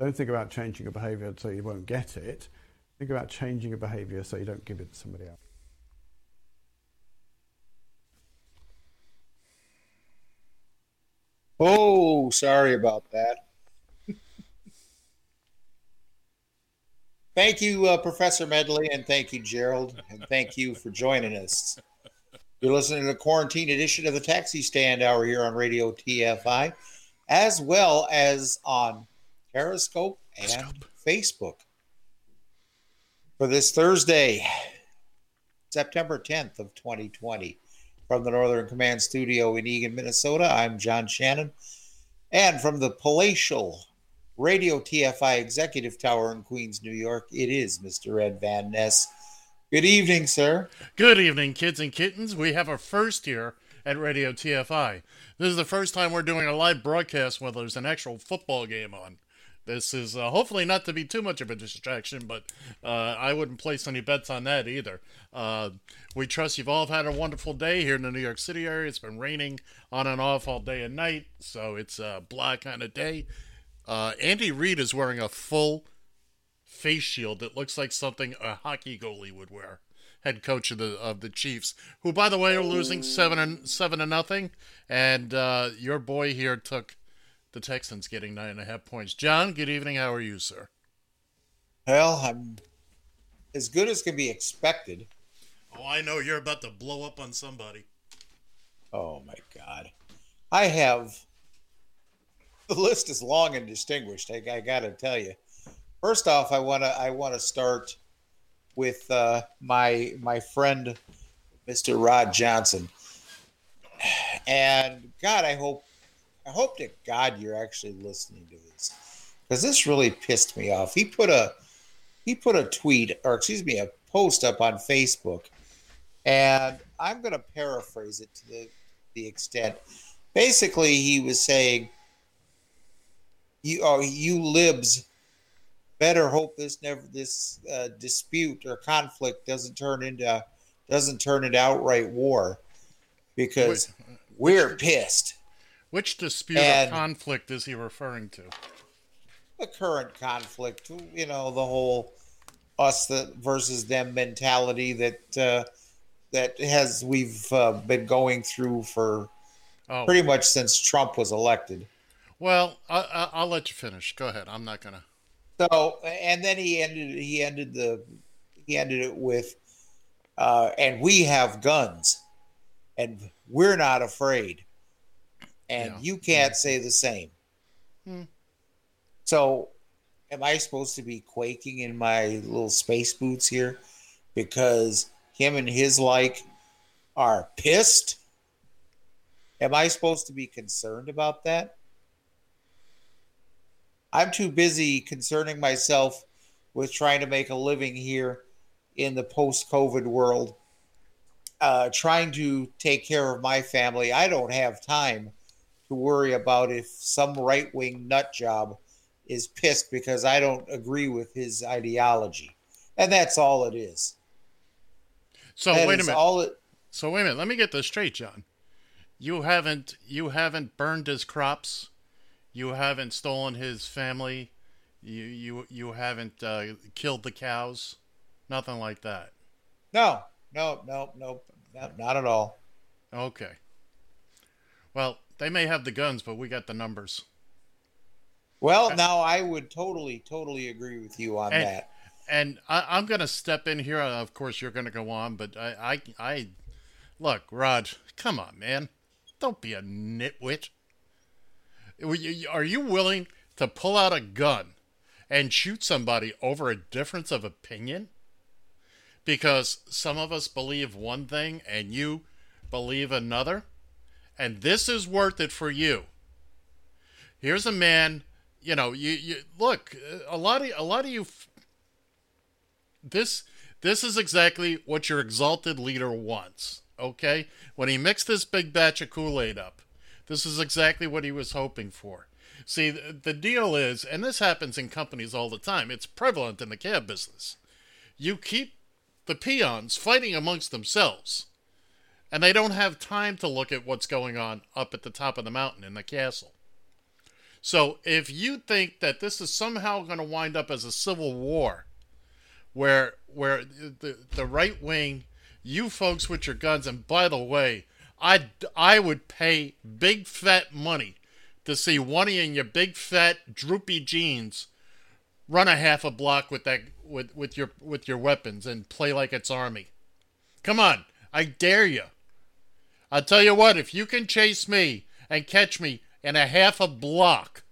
Don't think about changing your behaviour so you won't get it. Think about changing your behaviour so you don't give it to somebody else. Oh, sorry about that. thank you, uh, Professor Medley, and thank you, Gerald, and thank you for joining us. You're listening to the quarantine edition of the Taxi Stand Hour here on Radio TFI, as well as on Periscope and Facebook. For this Thursday, September 10th of 2020, from the Northern Command Studio in Eagan, Minnesota, I'm John Shannon. And from the palatial Radio TFI Executive Tower in Queens, New York, it is Mr. Ed Van Ness. Good evening, sir. Good evening, kids and kittens. We have our first here at Radio TFI. This is the first time we're doing a live broadcast where there's an actual football game on. This is uh, hopefully not to be too much of a distraction, but uh, I wouldn't place any bets on that either. Uh, we trust you've all had a wonderful day here in the New York City area. It's been raining on and off all day and night, so it's a blah kind of day. Uh, Andy Reid is wearing a full face shield that looks like something a hockey goalie would wear. Head coach of the of the Chiefs, who by the way are losing seven and seven to nothing, and uh, your boy here took the Texans getting nine and a half points. John, good evening. How are you, sir? Well, I'm as good as can be expected. Oh, I know you're about to blow up on somebody. Oh my God. I have the list is long and distinguished. I, I got to tell you. First off, I want to I want to start with uh, my my friend, Mr. Rod Johnson. And God, I hope I hope to God you're actually listening to this because this really pissed me off. He put a he put a tweet or excuse me a post up on Facebook, and I'm going to paraphrase it to the the extent. Basically, he was saying, "You oh you libs." Better hope this never this uh, dispute or conflict doesn't turn into doesn't turn into outright war because Wait, we're pissed. Which dispute And- or conflict is he referring to? the current conflict, you know, the whole us versus them mentality that uh, that has we've uh, been going through for Oh, pretty much since Trump was elected. well, I, I, I'll let you finish. Go ahead. I'm not gonna. So, and then he ended he ended the he ended it with, uh, and we have guns, and we're not afraid, and Yeah. you can't say the same. Hmm. So, am I supposed to be quaking in my little space boots here because him and his like are pissed? Am I supposed to be concerned about that? I'm too busy concerning myself with trying to make a living here in the post COVID world, uh, trying to take care of my family. I don't have time to worry about if some right wing nut job is pissed because I don't agree with his ideology. And that's all it is. So That wait a minute. All it, So wait a minute. Let me get this straight, John. You haven't you haven't burned his crops. You haven't stolen his family. You you you haven't uh, killed the cows. Nothing like that. No, no, no, no, no, not at all. Okay. Well, they may have the guns, but we got the numbers. Well, now I would totally, totally agree with you on And- that. And I, I'm going to step in here. Of course, you're going to go on, but I, I, I, look, Rod, come on, man, don't be a nitwit. Are you willing to pull out a gun and shoot somebody over a difference of opinion? Because some of us believe one thing and you believe another, and this is worth it for you. Here's a man, you know, you, you look, a lot of a lot of you this this is exactly what your exalted leader wants. Okay, when he mixed this big batch of Kool Aid up, this is exactly what he was hoping for. See, the deal is, and this happens in companies all the time. It's prevalent in the cab business. You keep the peons fighting amongst themselves, and they don't have time to look at what's going on up at the top of the mountain in the castle. So, if you think that this is somehow going to wind up as a civil war, where where the the right wing, you folks with your guns, and by the way, I I would pay big fat money to see one of you in your big fat droopy jeans run a half a block with that with with your with your weapons and play like it's army. Come on, I dare you. I'll tell you what, if you can chase me and catch me in a half a block,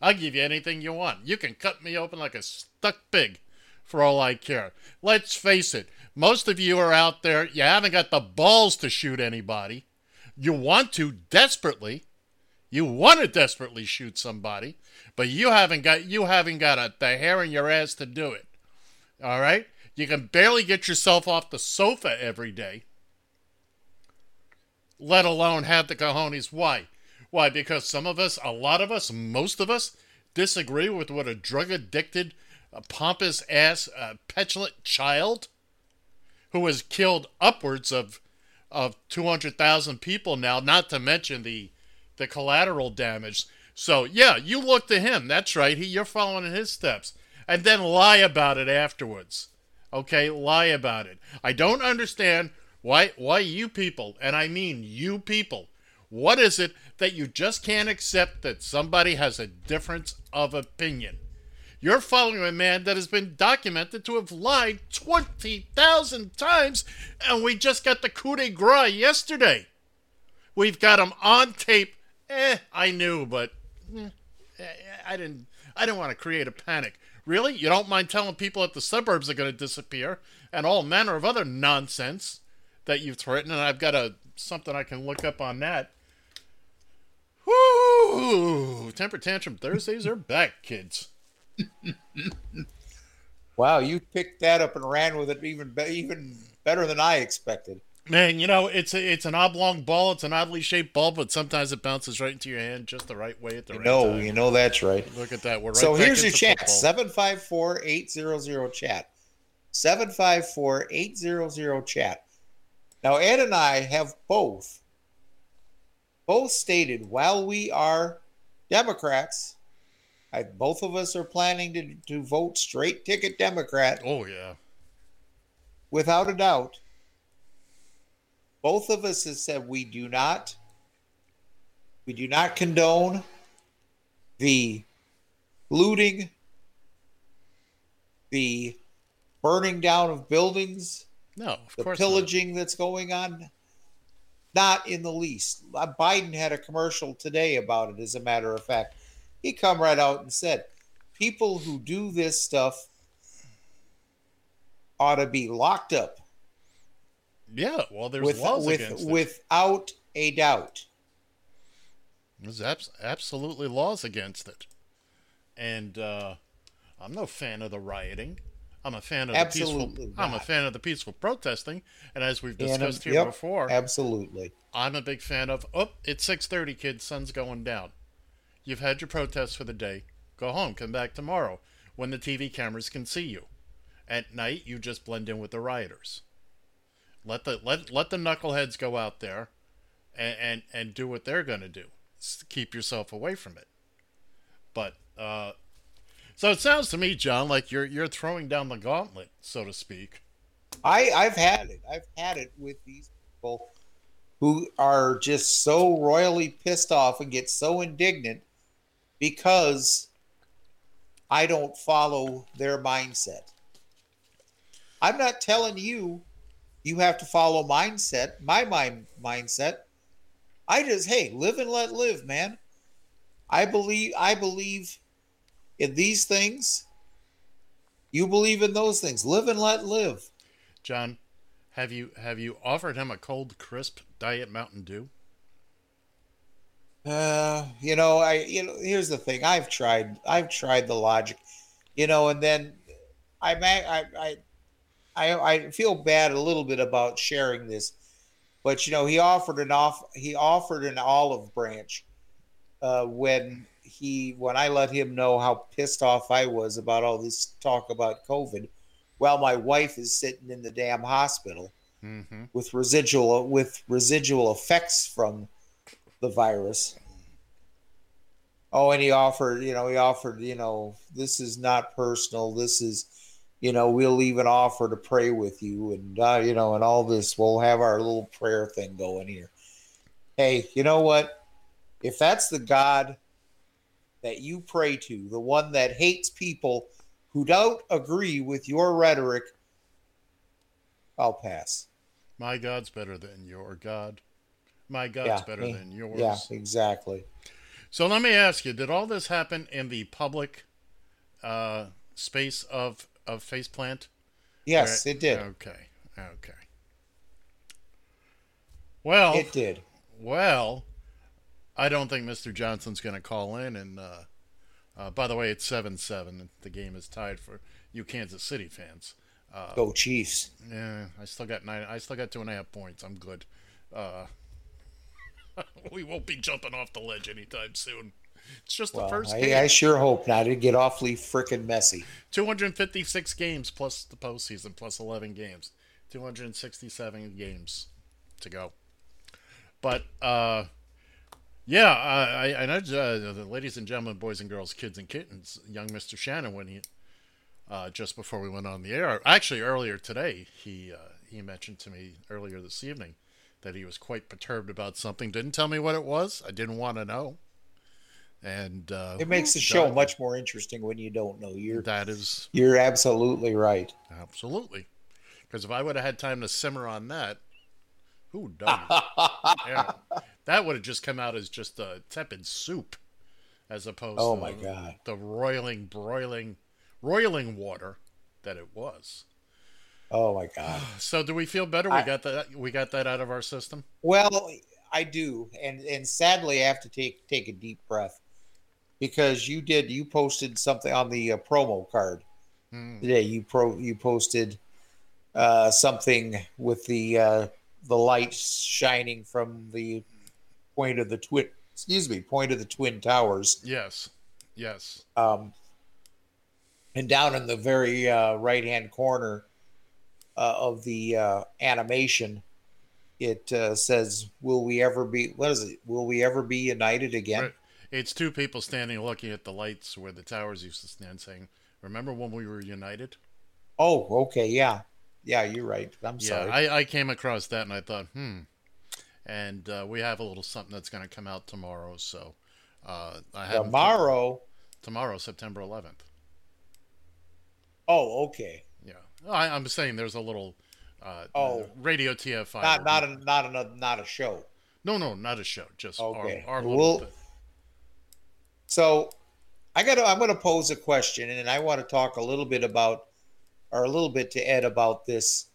I'll give you anything you want. You can cut me open like a stuck pig for all I care. Let's face it, most of you are out there, you haven't got the balls to shoot anybody. You want to desperately. You want to desperately shoot somebody, but you haven't got you haven't got a, the hair in your ass to do it. All right? You can barely get yourself off the sofa every day. Let alone have the cojones. Why? Why? Because some of us, a lot of us, most of us, disagree with what a drug addicted, pompous ass, uh, petulant child who has killed upwards of of 200,000 people now, not to mention the the collateral damage. So, yeah, you look to him. That's right. He you're following in his steps. And then lie about it afterwards. Okay? Lie about it. I don't understand why why you people, and I mean you people, what is it that you just can't accept that somebody has a difference of opinion? You're following a man that has been documented to have lied 20,000 times, and we just got the coup de grace yesterday. We've got him on tape. Eh, I knew, but eh, I didn't. I didn't want to create a panic. Really, you don't mind telling people that the suburbs are going to disappear and all manner of other nonsense that you've threatened? And I've got a something I can look up on that. Whoo! Temper tantrum Thursdays are back, kids. Wow, you picked that up and ran with it even be- even better than I expected. Man, you know it's a, it's an oblong ball. It's an oddly shaped ball, but sometimes it bounces right into your hand just the right way at the You right know, time. you know that's right. Look at that. We're right so here's your chat football. 754 800 chat 754 800 chat now ed and i have both both stated while we are democrats I, both of us are planning to, to vote straight ticket democrat Oh yeah. without a doubt both of us have said we do not we do not condone the looting the burning down of buildings No, of the course not. pillaging that's going on not in the least Uh, biden had a commercial today about it as a matter of fact he come right out and said people who do this stuff ought to be locked up Yeah, well, there's with, laws with, against it. without a doubt There's abs- absolutely laws against it, and uh, I'm no fan of the rioting. I'm a fan of the Absolutely peaceful. I'm a fan of the peaceful protesting, and as we've And, discussed here yep, before, absolutely I'm a big fan of. Oh, it's 6:30, kids. Sun's going down. You've had your protest for the day. Go home. Come back tomorrow when the TV cameras can see you. At night, you just blend in with the rioters. Let the let let the knuckleheads go out there, and and, and do what they're gonna do. Keep yourself away from it. But uh, So it sounds to me, John, like you're you're throwing down the gauntlet, so to speak. I I've had it. I've had it with these people who are just so royally pissed off and get so indignant because I don't follow their mindset. I'm not telling you you have to follow mindset, my mind mindset. I just hey, live and let live, man. I believe I believe in these things. You believe in those things. Live and let live. John, have you have you offered him a cold, crisp diet Mountain Dew? Uh, you know, I you know, here's the thing. I've tried. I've tried the logic, you know, and then I I I I I feel bad a little bit about sharing this, but you know, he offered an off. He offered an olive branch uh, when he when I let him know how pissed off I was about all this talk about COVID, while my wife is sitting in the damn hospital Mm-hmm. with residual with residual effects from the virus. Oh, and he offered, you know, he offered, you know, this is not personal. This is, you know, we'll even offer to pray with you, and uh, you know, and all this. We'll have our little prayer thing going here. Hey, you know what? If that's the God that you pray to, the one that hates people who don't agree with your rhetoric, I'll pass. My God's better than your God. My God's yeah, better eh, than yours. Yeah, exactly. So let me ask you: Did all this happen in the public uh, space of of Faceplant? Yes, Right? it did. Okay. Okay. Well, It did. well, I don't think Mr. Johnson's going to call in. And uh, uh, by the way, it's seven seven. The game is tied for you Kansas City fans. Uh, Go Chiefs. Yeah, I still got nine. I still got two and a half points. I'm good. Uh, we won't be jumping off the ledge anytime soon. It's just the Well, first I, game. I sure hope not. It'd get awfully freaking messy. 256 games plus the postseason plus 11 games. 267 games to go. But uh, yeah, I, I know, uh, the ladies and gentlemen, boys and girls, kids and kittens, young Mister Shannon, when he uh, just before we went on the air, actually earlier today, he uh, he mentioned to me earlier this evening that he was quite perturbed about something. Didn't tell me what it was. I didn't want to know. And uh, It makes the show God, much more interesting when you don't know. You're That is you're absolutely right. Absolutely. Because if I would have had time to simmer on that, who yeah, that would have just come out as just a tepid soup, as opposed Oh to my God. the roiling, broiling, roiling water that it was. Oh my god. So, do we feel better? We I- got that. We got that out of our system. Well, I do, and and sadly, I have to take take a deep breath because you did you posted something on the uh, promo card Hmm. today. You pro you posted uh, something with the uh, the light shining from the point of the twin. Excuse me, point of the twin towers. Yes, yes. um, and down in the very uh, right hand corner uh, of the uh, animation, it uh, says, "Will we ever be? What is it? Will we ever be united again?" Right. It's two people standing looking at the lights where the towers used to stand, saying, "Remember when we were united?" Oh, okay, yeah, yeah, you're right. I'm Yeah, sorry. I, I came across that and I thought, hmm. And uh, we have a little something that's going to come out tomorrow. So uh, I have Tomorrow. tomorrow, September 11th. Oh, okay. Yeah, I, I'm saying there's a little uh, Oh. radio TFI. Not not a not a not a show. no, no, not a show. Just Okay. our, our We'll- So I got I'm going to pose a question and I want to talk a little bit about or a little bit to Ed about this.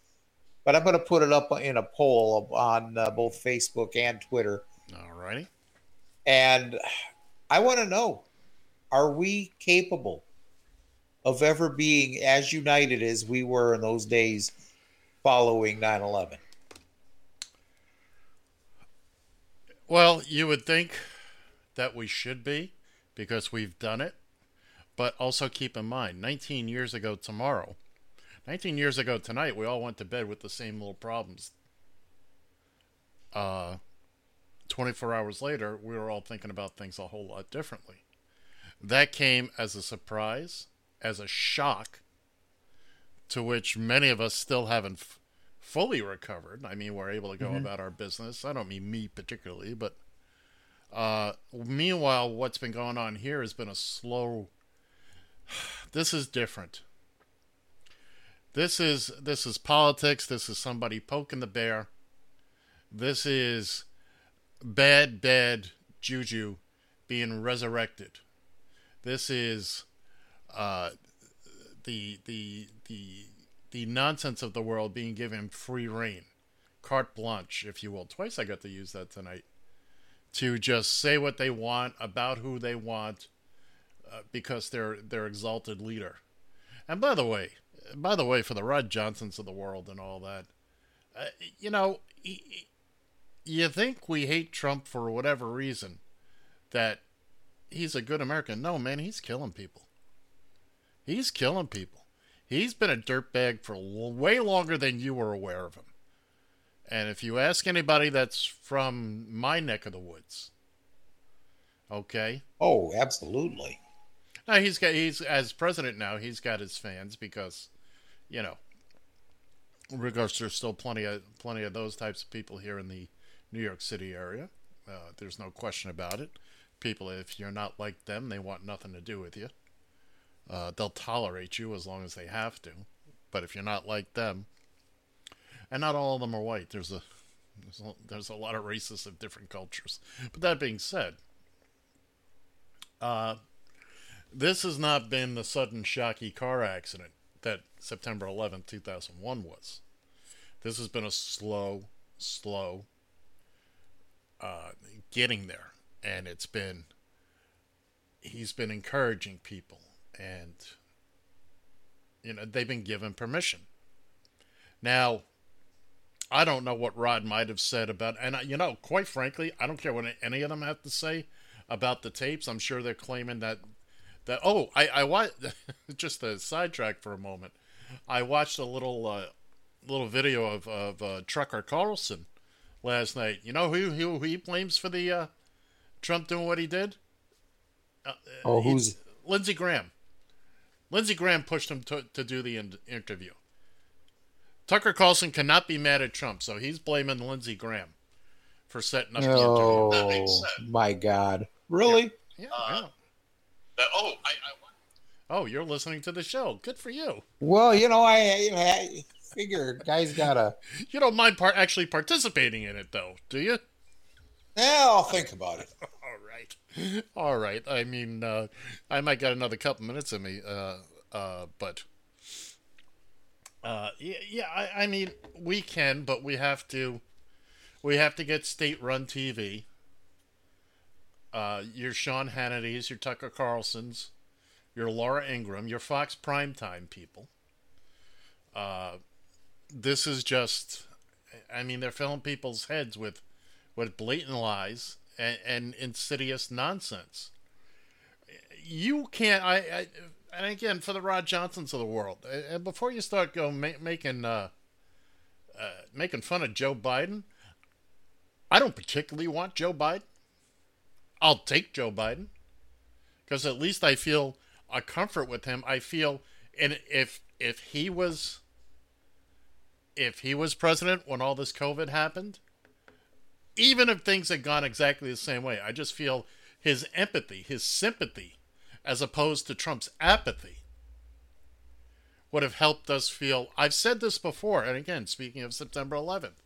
But I'm going to put it up in a poll on uh, both Facebook and Twitter. All righty. And I want to know are we capable of ever being as united as we were in those days following 9 11? Well, you would think that we should be because we've done it. But also keep in mind, 19 years ago tomorrow, 19 years ago tonight, we all went to bed with the same little problems. Uh, 24 hours later, we were all thinking about things a whole lot differently. That came as a surprise, as a shock, to which many of us still haven't f- fully recovered. I mean, we're able to go about our business. I don't mean me particularly, but uh, meanwhile, what's been going on here has been a slow. This is different. This is this is politics. This is somebody poking the bear. This is bad, bad juju being resurrected. This is uh, the the the the nonsense of the world being given free reign, carte blanche, if you will. Twice I got to use that tonight to just say what they want about who they want uh, because they're their exalted leader. And by the way, by the way, for the Rod Johnsons of the world and all that, uh, you know, you think we hate Trump for whatever reason, that he's a good American. No, man, he's killing people. He's killing people. He's been a dirtbag for way longer than you were aware of him. And if you ask anybody that's from my neck of the woods, okay, Oh, absolutely. now he's got he's as president now. He's got his fans because, you know, regardless, there's still plenty of plenty of those types of people here in the New York City area. Uh, there's no question about it. People, if you're not like them, they want nothing to do with you. Uh, they'll tolerate you as long as they have to, but if you're not like them, and not all of them are white, there's a there's a, there's a lot of racists of different cultures. But that being said, uh, this has not been the sudden shocky car accident that September 11th, 2001 was. This has been a slow, slow uh, getting there. And it's been, he's been encouraging people. And, you know, they've been given permission. Now, I don't know what Rod might have said about, and you know, quite frankly, I don't care what any of them have to say about the tapes. I'm sure they're claiming that that oh, I I watched just a sidetrack for a moment. I watched a little uh, little video of of uh, Trucker Carlson last night. You know who who he blames for the uh, Trump doing what he did? Oh, who's Lindsey Graham. Lindsey Graham pushed him to, to do the in- interview. Tucker Carlson cannot be mad at Trump, so he's blaming Lindsey Graham for setting up the interview. Oh my God! Really? Yeah, Uh, yeah. That, oh, I, I Oh, you're listening to the show. Good for you. Well, you know, I, I figure guys gotta. You don't mind par- actually participating in it, though, do you? Yeah, I'll think about it. All right. All right. I mean, uh, I might got another couple minutes in me, uh, uh, but uh, yeah, yeah. I, I mean, we can, but we have to. We have to get state-run TV. Uh, your Sean Hannity's, your Tucker Carlson's, your Laura Ingraham, your Fox primetime people. Uh, this is just. I mean, they're filling people's heads with with blatant lies and, and insidious nonsense. You can't. I, I and again for the Rod Johnsons of the world. And before you start go ma- making uh, uh, making fun of Joe Biden, I don't particularly want Joe Biden. I'll take Joe Biden because at least I feel a comfort with him. I feel, and if if he was if he was president when all this COVID happened, even if things had gone exactly the same way, I just feel his empathy, his sympathy, as opposed to Trump's apathy, would have helped us feel. I've said this before, and again, speaking of September 11th,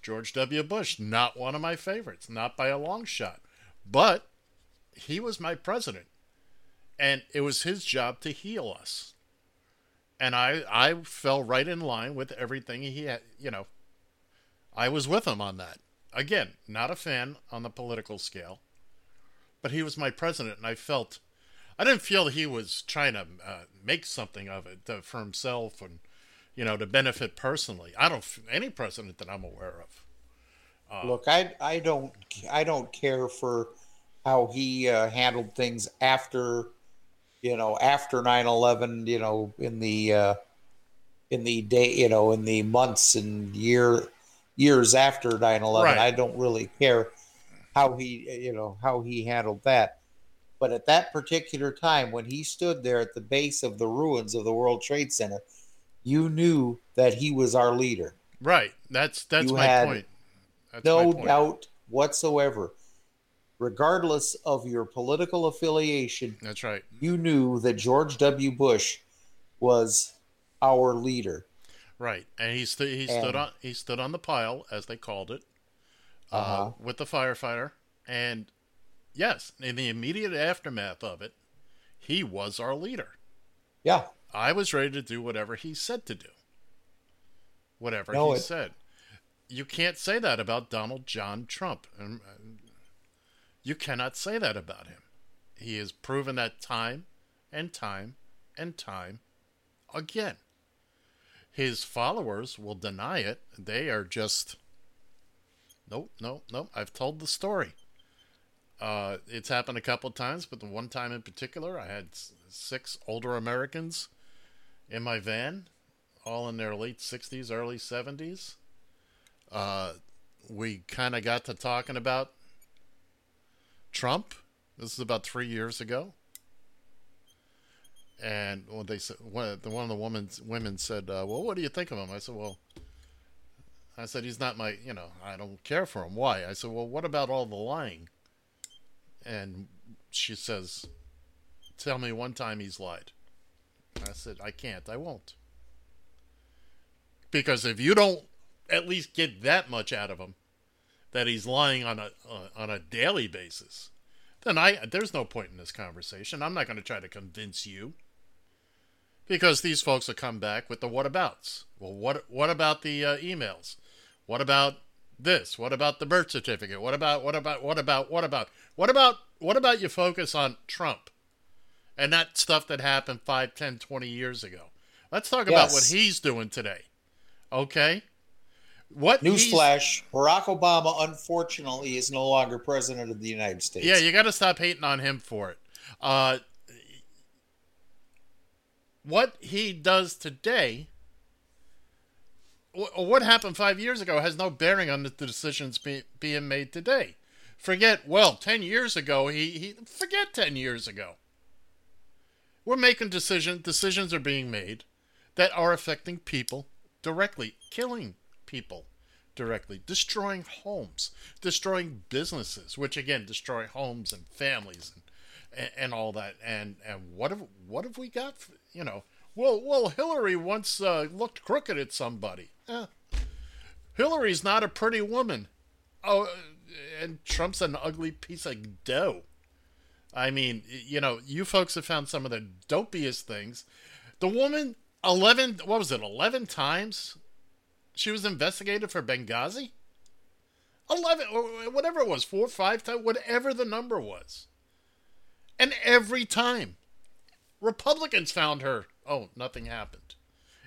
George W. Bush, not one of my favorites, not by a long shot, but he was my president, and it was his job to heal us. And I, I fell right in line with everything he had, you know. I was with him on that. Again, not a fan on the political scale, but he was my president, and I felt, I didn't feel he was trying to uh, make something of it uh, for himself and, you know, to benefit personally. I don't, any president that I'm aware of. Look, I I don't I don't care for how he uh, handled things after, you know, after 9/11. You know, in the uh, in the day, you know, in the months and year years after 9/11. Right. I don't really care how he you know how he handled that. But at that particular time, when he stood there at the base of the ruins of the World Trade Center, you knew that he was our leader. Right. That's that's You my had point. That's no doubt whatsoever. Regardless of your political affiliation, That's right. you knew that George W. Bush was our leader. Right. And he stu- he stood on he stood on the pile as they called it. Uh, Uh-huh. with the firefighter and yes, in the immediate aftermath of it, he was our leader. Yeah. I was ready to do whatever he said to do. Whatever No, he it- said. You can't say that about Donald John Trump. Um, uh, You cannot say that about him. He has proven that time and time and time again. His followers will deny it. They are just, nope, nope, nope. I've told the story. Uh, it's happened a couple times, but the one time in particular, I had six older Americans in my van, all in their late 60s, early 70s. Uh, we kind of got to talking about Trump. This is about three years ago. And when they said, one, the one of the women's women said, uh, "Well, what do you think of him?" I said, "Well, I said he's not my, you know, I don't care for him. Why?" I said, "Well, what about all the lying?" And she says, "Tell me one time he's lied." I said, "I can't. I won't." Because if you don't at least get that much out of him, that he's lying on a uh, on a daily basis, then I there's no point in this conversation. I'm not going to try to convince you. Because these folks will come back with the whatabouts. Well, what what about the uh, emails? What about this? What about the birth certificate? What about what about what about what about what about what about you focus on Trump and that stuff that happened 5, 10, 20 years ago? Let's talk about what he's doing today. Okay? What Newsflash: Barack Obama, unfortunately, is no longer president of the United States. Yeah, you got to stop hating on him for it. Uh, what he does today, wh- what happened five years ago, has no bearing on the decisions be, being made today. Forget, well, 10 years ago, he, he forget 10 years ago. We're making decisions, decisions are being made that are affecting people directly, killing people directly, destroying homes, destroying businesses, which again destroy homes and families and and, all that. And and what have what have we got? For, you know, well, well, Hillary once uh, looked crooked at somebody. Eh. Hillary's not a pretty woman. Oh, and Trump's an ugly piece of dough. I mean, you know, you folks have found some of the dopiest things. The woman, 11, what was it, 11 times she was investigated for Benghazi? 11, or whatever it was, four, five times, whatever the number was. And every time, Republicans found her. Oh, nothing happened.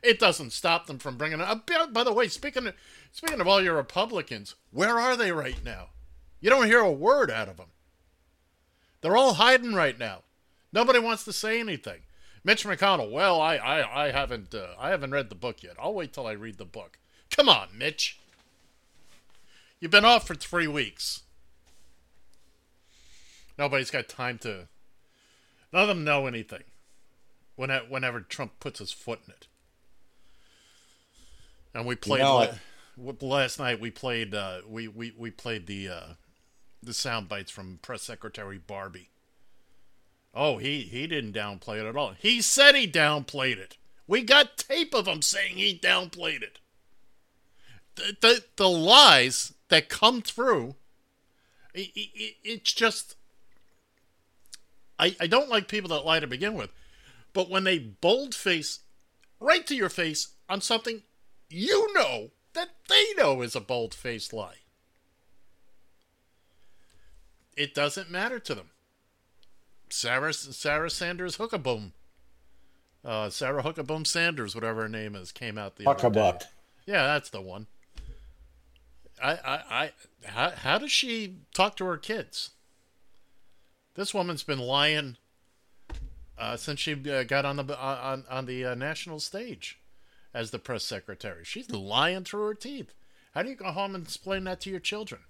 It doesn't stop them from bringing it up. By- By the way, speaking of, speaking of all your Republicans, where are they right now? You don't hear a word out of them. They're all hiding right now. Nobody wants to say anything. Mitch McConnell. Well, I I, I haven't uh, I haven't read the book yet. I'll wait till I read the book. Come on, Mitch. You've been off for three weeks. Nobody's got time to. None of them know anything. When whenever Trump puts his foot in it. And we played know la- last night. We played. Uh, we we we played the uh, the sound bites from Press Secretary Barbie. Oh, he he didn't downplay it at all. He said he downplayed it. We got tape of him saying he downplayed it. The the, the lies that come through. i i i- it's just. I I don't like people that lie to begin with, but when they boldface right to your face on something you know that they know is a bold-faced lie. It doesn't matter to them. Sarah Sarah Sanders Hookaboom. Uh, Sarah Hookaboom Sanders, whatever her name is, came out the other day. Huckabuck. Yeah, that's the one. I, I, I, how, how does she talk to her kids? This woman's been lying uh, since she uh, got on the on on the uh, national stage as the press secretary. She's lying through her teeth. How do you go home and explain that to your children?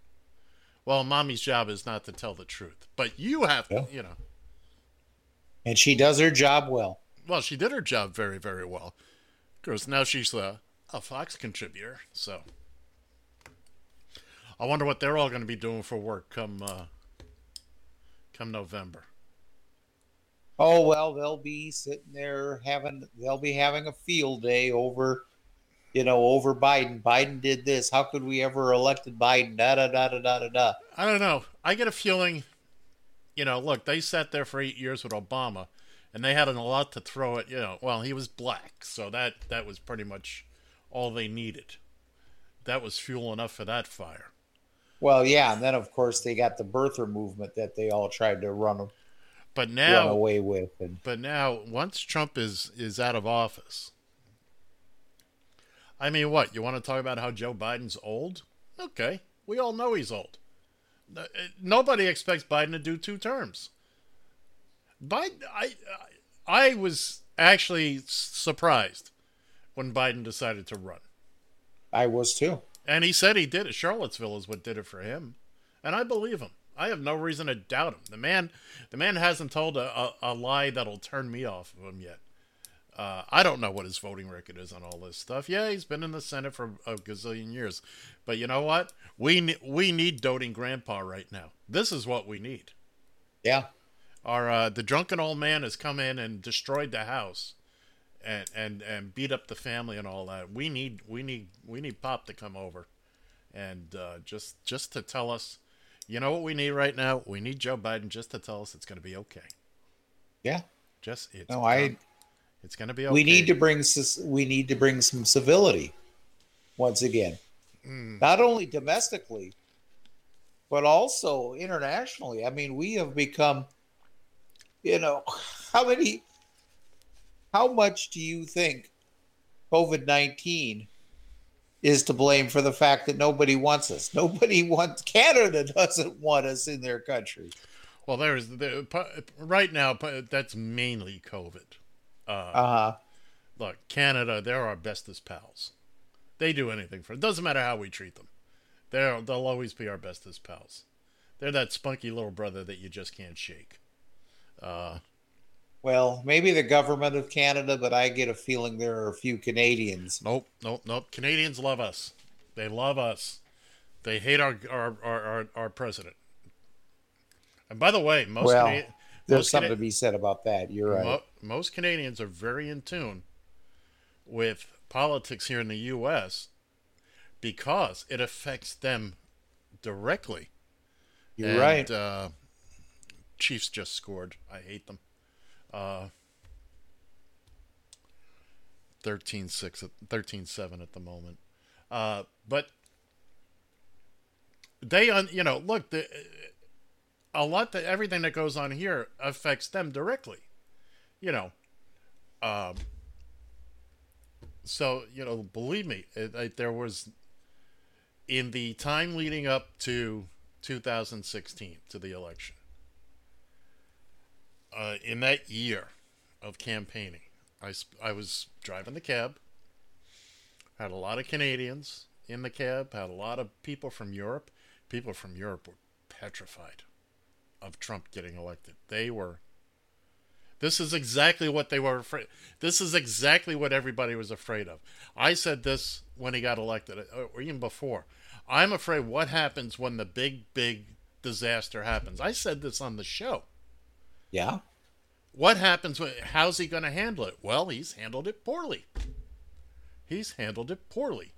Well, mommy's job is not to tell the truth, but you have to, Yeah. you know. And she does her job well. Well, she did her job very, very well. Of course, now she's a, a Fox contributor, so I wonder what they're all going to be doing for work come uh, come November. Oh well, they'll be sitting there having they'll be having a field day over, you know, over Biden. Biden did this. How could we ever elected Biden? Da da da da da da da. I don't know. I get a feeling, you know, look, they sat there for eight years with Obama, and they had a lot to throw at. You know, well, he was black, so that that was pretty much all they needed. That was fuel enough for that fire. Well, yeah, and then of course they got the birther movement that they all tried to run But run now, away with, and but now, once Trump is is out of office, I mean, what you want to talk about how Joe Biden's old? Okay, we all know he's old. Uh, Nobody expects Biden to do two terms. Biden, I I was actually surprised when Biden decided to run, I was too. And he said he did it. Charlottesville is what did it for him, and I believe him. I have no reason to doubt him. The man, the man hasn't told a, a, a lie that'll turn me off of him yet. Uh, I don't know what his voting record is on all this stuff. Yeah, he's been in the Senate for a gazillion years, but you know what? We ne- we need doting grandpa right now. This is what we need. Yeah, Our uh, the drunken old man has come in and destroyed the house, and and and beat up the family and all that. We need we need we need Pop to come over, and uh, just just to tell us, you know what we need right now? We need Joe Biden just to tell us it's going to be okay. yeah. Just it's No, I. it's going to be okay. We need to bring we need to bring some civility once again, not only domestically, but also internationally. I mean, we have become, you know, how many, how much do you think COVID nineteen is to blame for the fact that nobody wants us? Nobody wants Canada doesn't want us in their country. Well, there's the right now. That's mainly COVID. Uh, Uh huh. look, Canada, they're our bestest pals. They do anything for. It doesn't matter how we treat them. They're they'll always be our bestest pals. They're that spunky little brother that you just can't shake. Uh, Well, maybe the government of Canada, but I get a feeling there are a few Canadians. nope, nope, nope. Canadians love us. They love us. They hate our our our, our, our president. And by the way, most Well, Cana- There's most something Cana- to be said about that. You're right. Mo- most Canadians are very in tune with politics here in the U.S. because it affects them directly. You're And, right. Uh, Chiefs just scored. I hate them. Uh, 13-6, at- 13-7 at the moment. Uh, but they, on you know, look, the, a lot that everything that goes on here affects them directly. You know, um, so you know, believe me, it, it, there was in the time leading up to 2016 to the election. Uh, in that year of campaigning, I, I was driving the cab, had a lot of Canadians in the cab, had a lot of people from Europe. People from Europe were petrified of Trump getting elected. They were. This is exactly what they were afraid. This is exactly what everybody was afraid of. I said this when he got elected, uh, or even before. I'm afraid what happens when the big, big disaster happens. I said this on the show. Yeah. What happens when? How's he going to handle it? Well, he's handled it poorly. He's handled it poorly.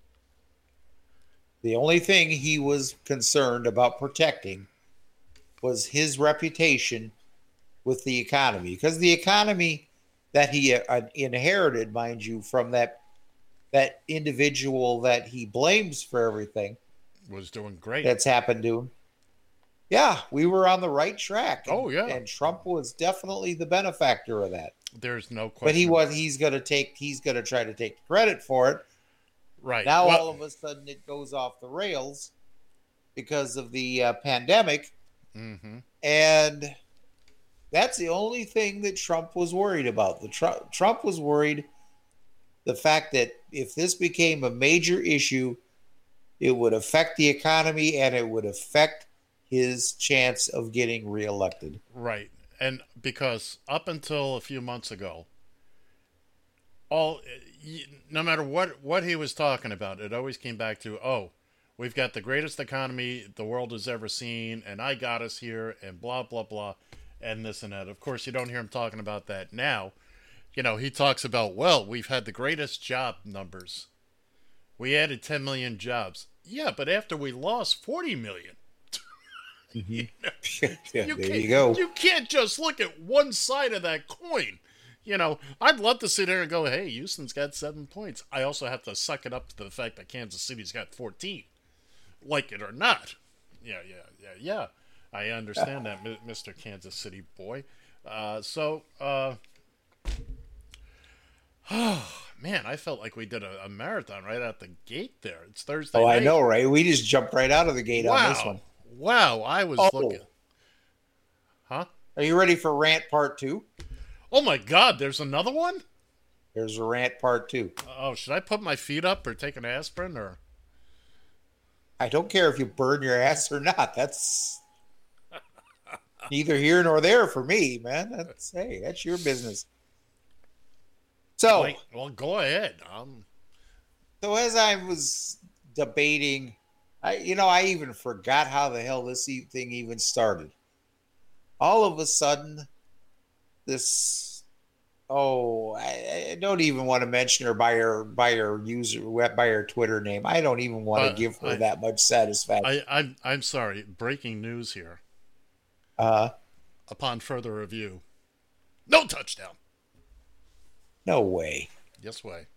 The only thing he was concerned about protecting was his reputation with the economy, because the economy that he uh, inherited, mind you, from that that individual that he blames for everything Was doing great. that's happened to him. Yeah, we were on the right track. Oh, yeah. and Trump was definitely the benefactor of that. There's no question. But he was he's gonna take he's gonna try to take credit for it. right Now Well, all of a sudden it goes off the rails because of the uh, pandemic, mhm. and that's the only thing that Trump was worried about. The Trump Trump was worried the fact that if this became a major issue, it would affect the economy and it would affect his chance of getting reelected. Right. and because up until a few months ago, all no matter what what he was talking about, it always came back to oh, we've got the greatest economy the world has ever seen, and I got us here, and blah blah blah, and this and that. Of course, you don't hear him talking about that now. You know, he talks about well, we've had the greatest job numbers. We added 10 million jobs. Yeah, but after we lost 40 million. yeah, You there can't, you go. You can't just look at one side of that coin. You know, I'd love to sit there and go, hey, Houston's got seven points. I also have to suck it up to the fact that Kansas City's got 14. Like it or not. Yeah, yeah, yeah, yeah. I understand that, Mr. Kansas City boy. Uh, so, uh, man, I felt like we did a, a marathon right out the gate there. It's Thursday Oh, I know, right? We just jumped right out of the gate on this one. Wow, I was Oh. looking. Huh? Are you ready for rant part two? Oh my God, there's another one? There's a rant part two. Oh, should I put my feet up or take an aspirin or? I don't care if you burn your ass or not. That's neither here nor there for me, man. That's hey, that's your business. So, Wait, well, go ahead. Um, so as I was debating, I you know I even forgot how the hell this thing even started. All of a sudden, this oh I, I don't even want to mention her by her by her user by her Twitter name. I don't even want to Uh, give her I- that much satisfaction. I, I'm I'm sorry. Breaking news here. uh, Upon further review, no touchdown. no way. Yes way.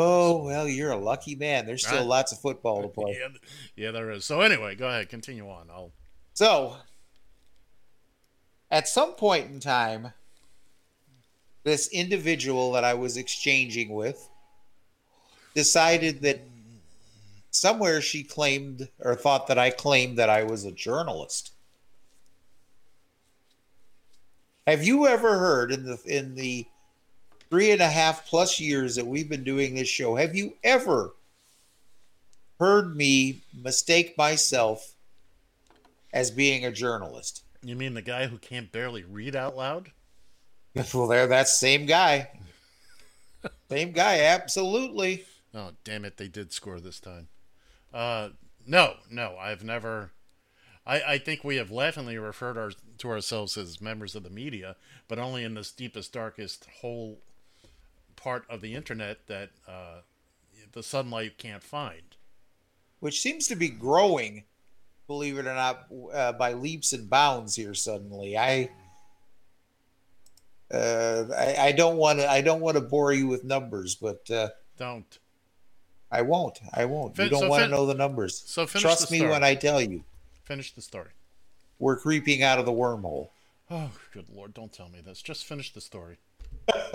Oh well, you're a lucky man. There's still Right. lots of football to play. Yeah, yeah, there is. So anyway, go ahead. Continue on. I'll. So, at some point in time, this individual that I was exchanging with decided that somewhere she claimed or thought that I claimed that I was a journalist. Have you ever heard in the in the three and a half plus years that we've been doing this show, have you ever heard me mistake myself as being a journalist? You mean the guy who can't barely read out loud? Well, there, that same guy. Same guy, absolutely. Oh, damn it! They did score this time. Uh, no, no, I've never. I, I think we have laughingly referred our, to ourselves as members of the media, but only in this deepest, darkest hole part of the internet that uh, the sunlight can't find. Which seems to be growing, believe it or not, uh, by leaps and bounds here. Suddenly, I, uh, I, I don't want to. I don't want to bore you with numbers, but uh, Don't. I won't. I won't. Fin- you don't so want to fin- know the numbers. so finish Trust me when I tell you, Finish the story. we're creeping out of the wormhole. Oh, good lord! Don't tell me this. Just finish the story.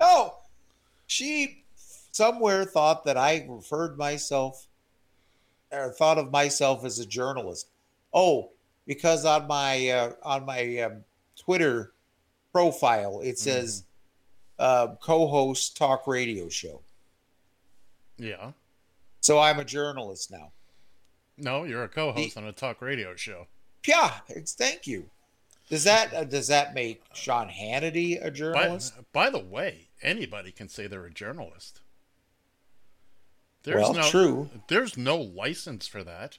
no, she somewhere thought that I referred myself or thought of myself as a journalist. Oh, because on my uh, on my um, Twitter profile it says uh, co-host talk radio show. Yeah. So I'm a journalist now. No, you're a co-host on a talk radio show. Yeah, it's, thank you. Does that uh, does that make Sean Hannity a journalist? by the way, anybody can say they're a journalist. There's Well, no true. There's no license for that.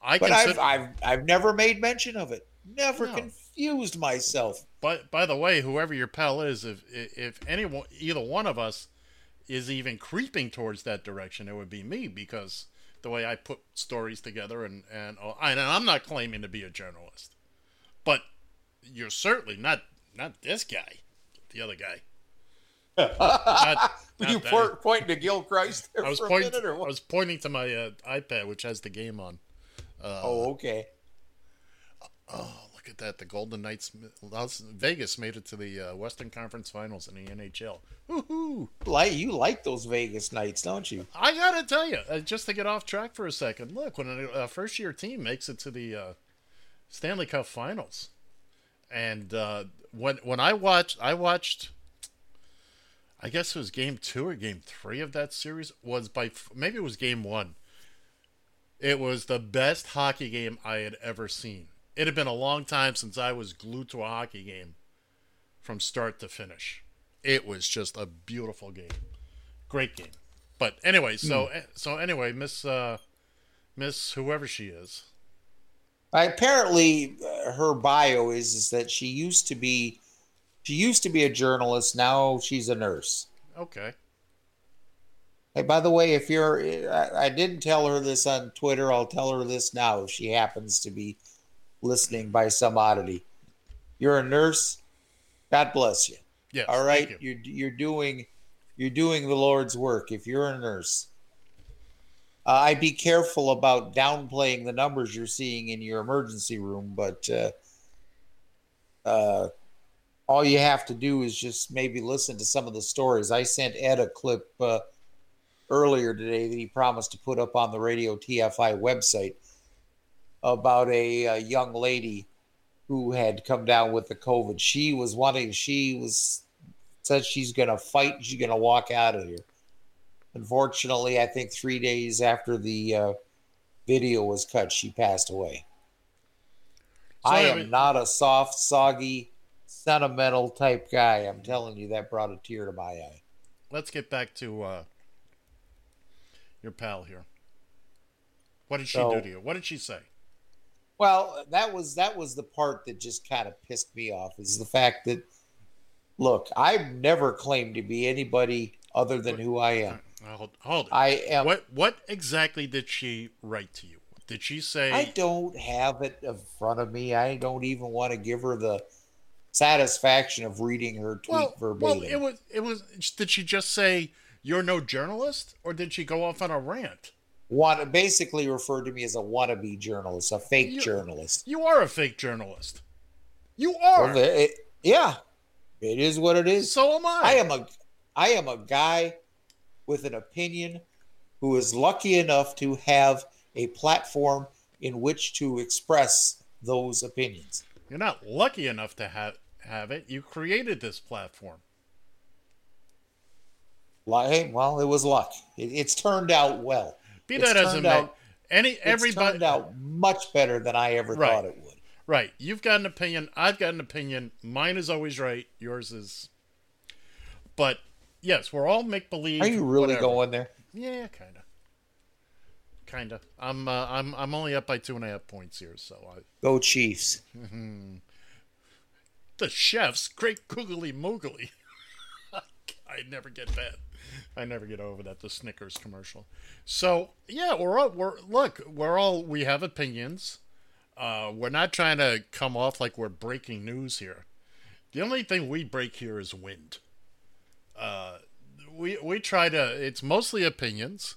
I but consider. I've, I've I've never made mention of it. Never No. confused myself. But by the way, whoever your pal is, if if anyone, either one of us, is even creeping towards that direction, it would be me because the way I put stories together and and, and I'm not claiming to be a journalist, but you're certainly not not this guy, the other guy. Not- not you that- point, pointing to Gil Christ there I was for a pointing. minute, or I was pointing to my uh, iPad, which has the game on. Uh, Oh, okay. Oh, look at that! The Golden Knights, Las Vegas made it to the uh, Western Conference Finals in the NHL. Woohoo! Like you like those Vegas Knights, don't you? I gotta tell you, uh, just to get off track for a second. Look, when a, a first-year team makes it to the uh, Stanley Cup Finals, and uh, when when I watched, I watched. I guess it was game two or game three of that series. Was by maybe it was game one. It was the best hockey game I had ever seen. It had been a long time since I was glued to a hockey game from start to finish. It was just a beautiful game. Great game. But anyway, so so anyway, Miss uh Miss whoever she is. Apparently uh, her bio is is that she used to be she used to be a journalist. Now she's a nurse. Okay. hey by the way if you're I, I didn't tell her this on twitter. I'll tell her this now if she happens to be listening by some oddity. You're a nurse. God bless you. Yes. all thank you. you're you're doing you're doing the lord's work if you're a nurse uh, i'd be careful about downplaying the numbers you're seeing in your emergency room but uh, uh, all you have to do is just maybe listen to some of the stories i sent ed a clip uh, earlier today that he promised to put up on the radio tfi website about a, a young lady who had come down with the COVID. She was wanting, she was said she's going to fight. She's going to walk out of here. Unfortunately, I think three days after the uh, video was cut, she passed away. So I am not a soft, soggy, sentimental type guy. I'm telling you, that brought a tear to my eye. Let's get back to uh your pal here. What did she So- do to you? What did she say? Well, that was that was the part that just kind of pissed me off is the fact that look, I've never claimed to be anybody other than who I am. Hold, hold it. I am what what exactly did she write to you? Did she say I don't have it in front of me. I don't even want to give her the satisfaction of reading her tweet well, verbatim. well, it was it was did she just say you're no journalist or did she go off on a rant? Want basically referred to me as a wannabe journalist, a fake You- journalist. You are a fake journalist. You are. Well, it- yeah, it is what it is. so am I. I am a I am a guy with an opinion who is lucky enough to have a platform in which to express those opinions. You're not lucky enough to have have it. You created this platform. Hey, well, it was luck. It, it's turned out well. Be that as it may, any It's everybody turned out much better than I ever Right. thought it would. Right. You've got an opinion. I've got an opinion. Mine is always right. Yours is. But yes, we're all make believe. Are you really whatever. going there? Yeah, kind of. Kind of. I'm. Uh, I'm. I'm only up by two and a half points here. So I, Go Chiefs. the chef's great googly moogly. I never get that. I never get over that. The Snickers commercial. So yeah, we're all. We're look. We're all. We have opinions. Uh, we're not trying to come off like we're breaking news here. The only thing we break here is wind. Uh, we we try to. It's mostly opinions.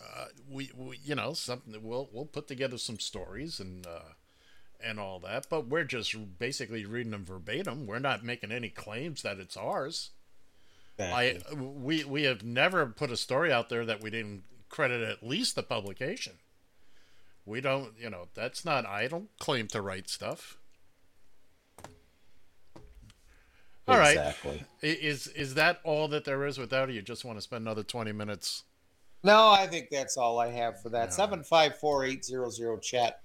Uh, we, we you know something we'll we'll put together some stories and uh, and all that, but we're just basically reading them verbatim. We're not making any claims that it's ours. I we we have never put a story out there that we didn't credit at least the publication. We don't, you know, that's not. I don't claim to write stuff. All right, exactly. Is is that all that there is without it? You just want to spend another twenty minutes? No, I think that's all I have for that. Seven five four eight zero zero chat.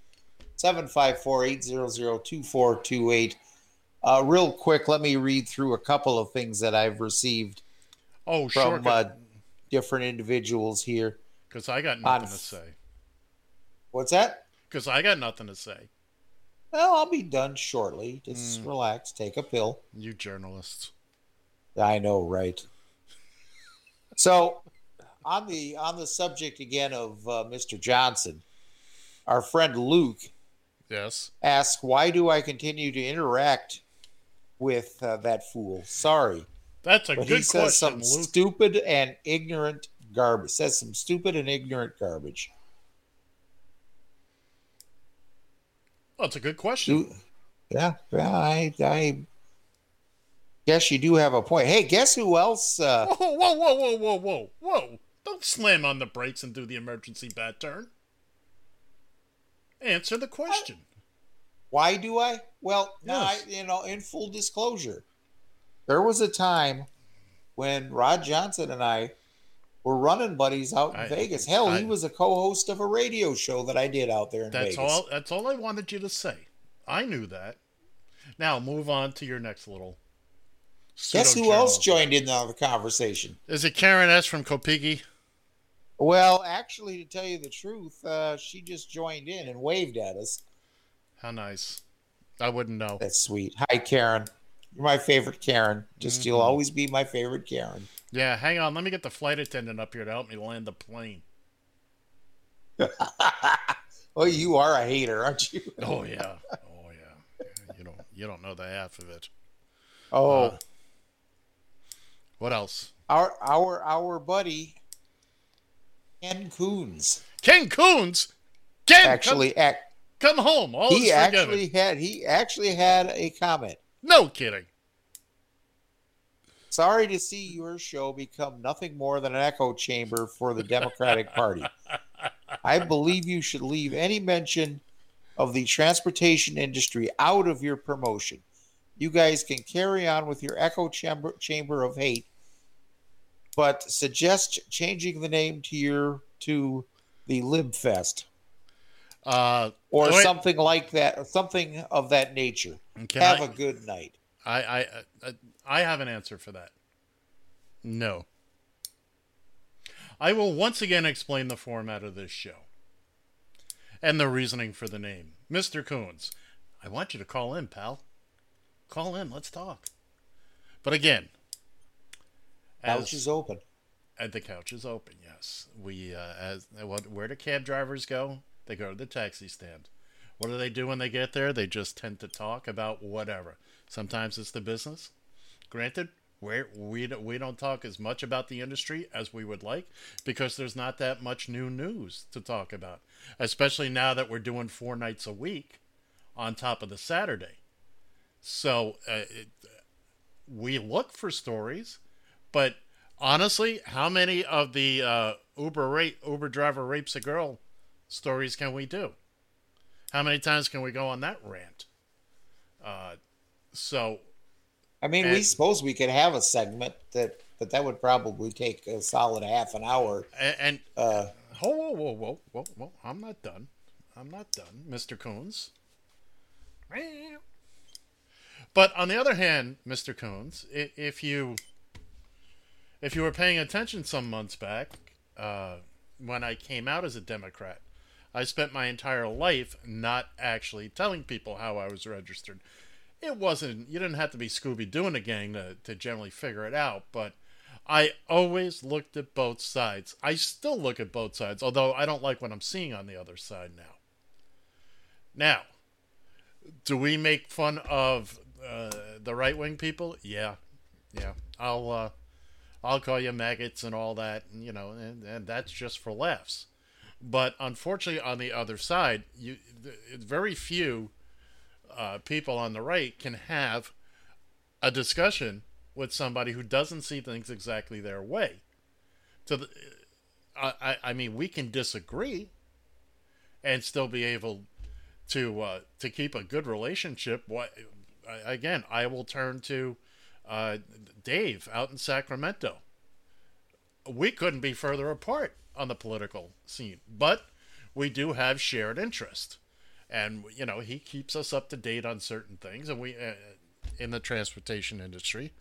Seven five four eight zero zero two four two eight. Uh, real quick, let me read through a couple of things that I've received Oh, sure, from uh, different individuals here. because I got on nothing to say. What's that? Because I got nothing to say. Well, I'll be done shortly. Just Hmm. relax, take a pill. You journalists. I know, right? So, on the on the subject again of uh, Mr. Johnson, our friend Luke Yes. asks, "Why do I continue to interact with uh, that fool?" Sorry, That's a but good he says question, some Luke. stupid and ignorant garbage. Says some stupid and ignorant garbage. It's a good question. Yeah, yeah, I, I guess you do have a point. Hey, guess who else? Uh, Whoa, whoa, whoa, whoa, whoa, whoa, whoa! Don't slam on the brakes and do the emergency bat turn. Answer the question. Why do I? Well, no, I, you know, in full disclosure, there was a time when Rod Johnson and I were running buddies out in I- Vegas. Hell, I- he was a co-host of a radio show that I did out there in That's Vegas. all. That's all I wanted you to say. I knew that. Now move on to your next little. Guess who else joined in on the conversation? Is it Karen S from Kopiki? Well, actually, to tell you the truth, uh, she just joined in and waved at us. How nice. I wouldn't know. That's sweet. Hi, Karen. You're my favorite Karen. Just Mm-hmm. you'll always be my favorite Karen. Yeah, hang on. Let me get the flight attendant up here to help me land the plane. Oh, you are a hater, aren't you? Oh yeah. Oh yeah. You don't. You don't know the half of it. Oh, Uh, What else? our our our buddy Ken Coons Ken Coons. Ken, actually ac- come, come home. All he actually had he actually had a comment. No kidding. Sorry to see your show become nothing more than an echo chamber for the Democratic Party. I believe you should leave any mention of the transportation industry out of your promotion. You guys can carry on with your echo chamber chamber of hate, but suggest changing the name to your to the Libfest Uh, or wait, something like that, or something of that nature. Can Have I, a good night. I, I, I, I have an answer for that. No. I will once again explain the format of this show and the reasoning for the name. Mr. Coons, I want you to call in, pal. Call in. Let's talk. But again, Couch is open. And the couch is open. Yes, we uh, as what where do cab drivers go? They go to the taxi stand. What do they do when they get there? They just tend to talk about whatever. Sometimes it's the business. Granted, we're, we we don't talk as much about the industry as we would like because there's not that much new news to talk about, especially now that we're doing four nights a week on top of the Saturday. So uh, it, we look for stories, but honestly, how many of the uh, Uber rape, Uber driver rapes a girl stories can we do? How many times can we go on that rant? Uh, so I mean, we suppose we could have a segment that, but that would probably take a solid half an hour. and, and Uh, whoa, whoa, whoa, whoa, whoa, whoa! I'm not done. I'm not done, Mr. Coons. But on the other hand, Mr. Coons, if you if you were paying attention some months back, uh, when I came out as a Democrat, I spent my entire life not actually telling people how I was registered. It wasn't you didn't have to be Scooby Doo in a gang to, to generally figure it out, but I always looked at both sides. I still look at both sides, although I don't like what I'm seeing on the other side now. Now, do we make fun of uh, the right wing people? Yeah, yeah. I'll uh, I'll call you maggots and all that, and you know, and, and that's just for laughs. But unfortunately, on the other side, you very few uh, people on the right can have a discussion with somebody who doesn't see things exactly their way. To the, I, I- mean, we can disagree and still be able to uh, to keep a good relationship. What again, I will turn to uh, Dave out in Sacramento. We couldn't be further apart on the political scene, but we do have shared interest, and you know he keeps us up to date on certain things, and we uh, in the transportation industry.